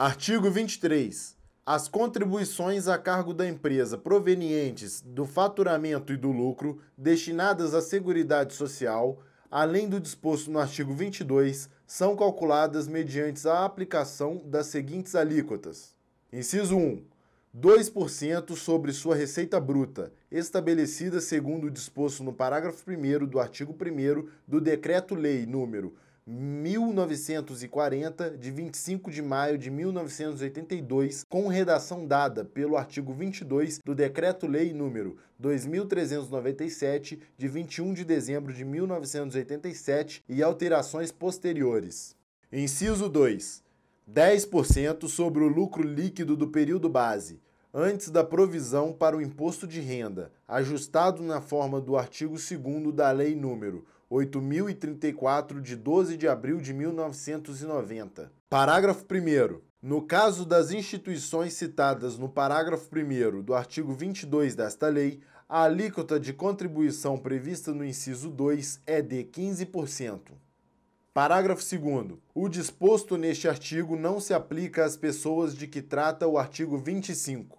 Artigo 23. As contribuições a cargo da empresa provenientes do faturamento e do lucro destinadas à Seguridade Social, além do disposto no artigo 22, são calculadas mediante a aplicação das seguintes alíquotas: Inciso 1. 2% sobre sua receita bruta, estabelecida segundo o disposto no parágrafo 1 do artigo 1 do Decreto-Lei número 1940, de 25 de maio de 1982, com redação dada pelo artigo 22 do Decreto-Lei número 2397, de 21 de dezembro de 1987 e alterações posteriores. Inciso 2. 10% sobre o lucro líquido do período base, antes da provisão para o imposto de renda, ajustado na forma do artigo 2 da Lei número 8034 de 12 de abril de 1990. Parágrafo 1 no caso das instituições citadas no parágrafo 1 do artigo 22 desta lei, a alíquota de contribuição prevista no inciso 2 é de 15%. Parágrafo 2. O disposto neste artigo não se aplica às pessoas de que trata o artigo 25.